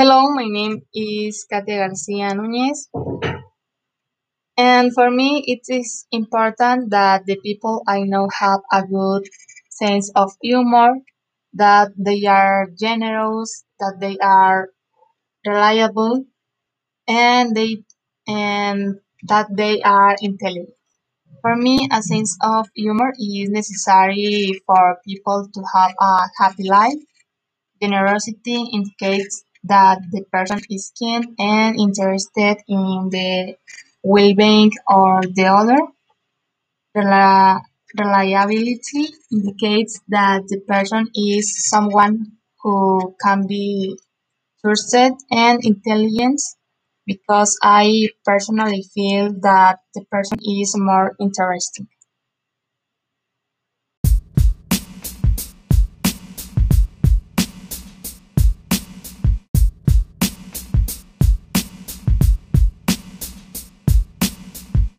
Hello, my name is Katia Garcia Nunez. And for me, it is important that the people I know have a good sense of humor, that they are generous, that they are reliable, and they and that they are intelligent. For me, a sense of humor is necessary for people to have a happy life. Generosity indicates that the person is keen and interested in the well-being of the other. Reliability indicates that the person is someone who can be trusted and intelligent because I personally feel that the person is more interesting.